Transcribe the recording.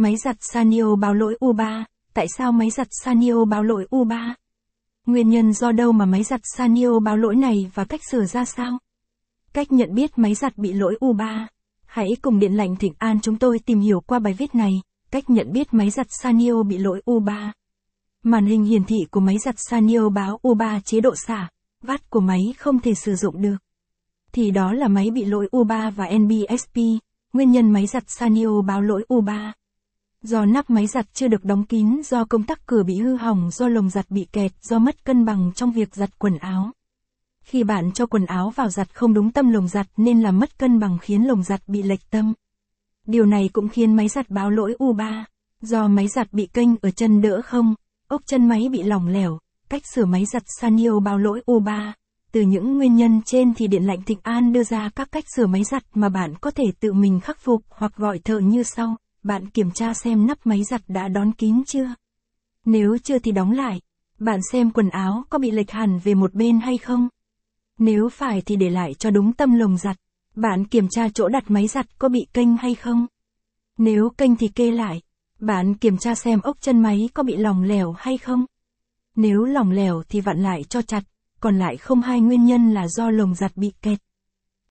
Máy giặt Sanyo báo lỗi U3, tại sao máy giặt Sanyo báo lỗi U3? Nguyên nhân do đâu mà máy giặt Sanyo báo lỗi này và cách sửa ra sao? Cách nhận biết máy giặt bị lỗi U3. Hãy cùng Điện lạnh Thịnh An chúng tôi tìm hiểu qua bài viết này, cách nhận biết máy giặt Sanyo bị lỗi U3. Màn hình hiển thị của máy giặt Sanyo báo U3 chế độ xả, vát của máy không thể sử dụng được. Thì đó là máy bị lỗi U3 và NBSP, nguyên nhân máy giặt Sanyo báo lỗi U3. Do nắp máy giặt chưa được đóng kín do công tắc cửa bị hư hỏng do lồng giặt bị kẹt do mất cân bằng trong việc giặt quần áo. Khi bạn cho quần áo vào giặt không đúng tâm lồng giặt nên làm mất cân bằng khiến lồng giặt bị lệch tâm. Điều này cũng khiến máy giặt báo lỗi U3. Do máy giặt bị kênh ở chân đỡ không, ốc chân máy bị lỏng lẻo, cách sửa máy giặt Sanyo báo lỗi U3. Từ những nguyên nhân trên thì Điện lạnh Thịnh An đưa ra các cách sửa máy giặt mà bạn có thể tự mình khắc phục hoặc gọi thợ như sau. Bạn kiểm tra xem nắp máy giặt đã đón kín chưa. Nếu chưa thì đóng lại. Bạn xem quần áo có bị lệch hẳn về một bên hay không. Nếu phải thì để lại cho đúng tâm lồng giặt. Bạn kiểm tra chỗ đặt máy giặt có bị kênh hay không. Nếu kênh thì kê lại. Bạn kiểm tra xem ốc chân máy có bị lỏng lẻo hay không. Nếu lỏng lẻo thì vặn lại cho chặt, còn lại không hai nguyên nhân là do lồng giặt bị kẹt.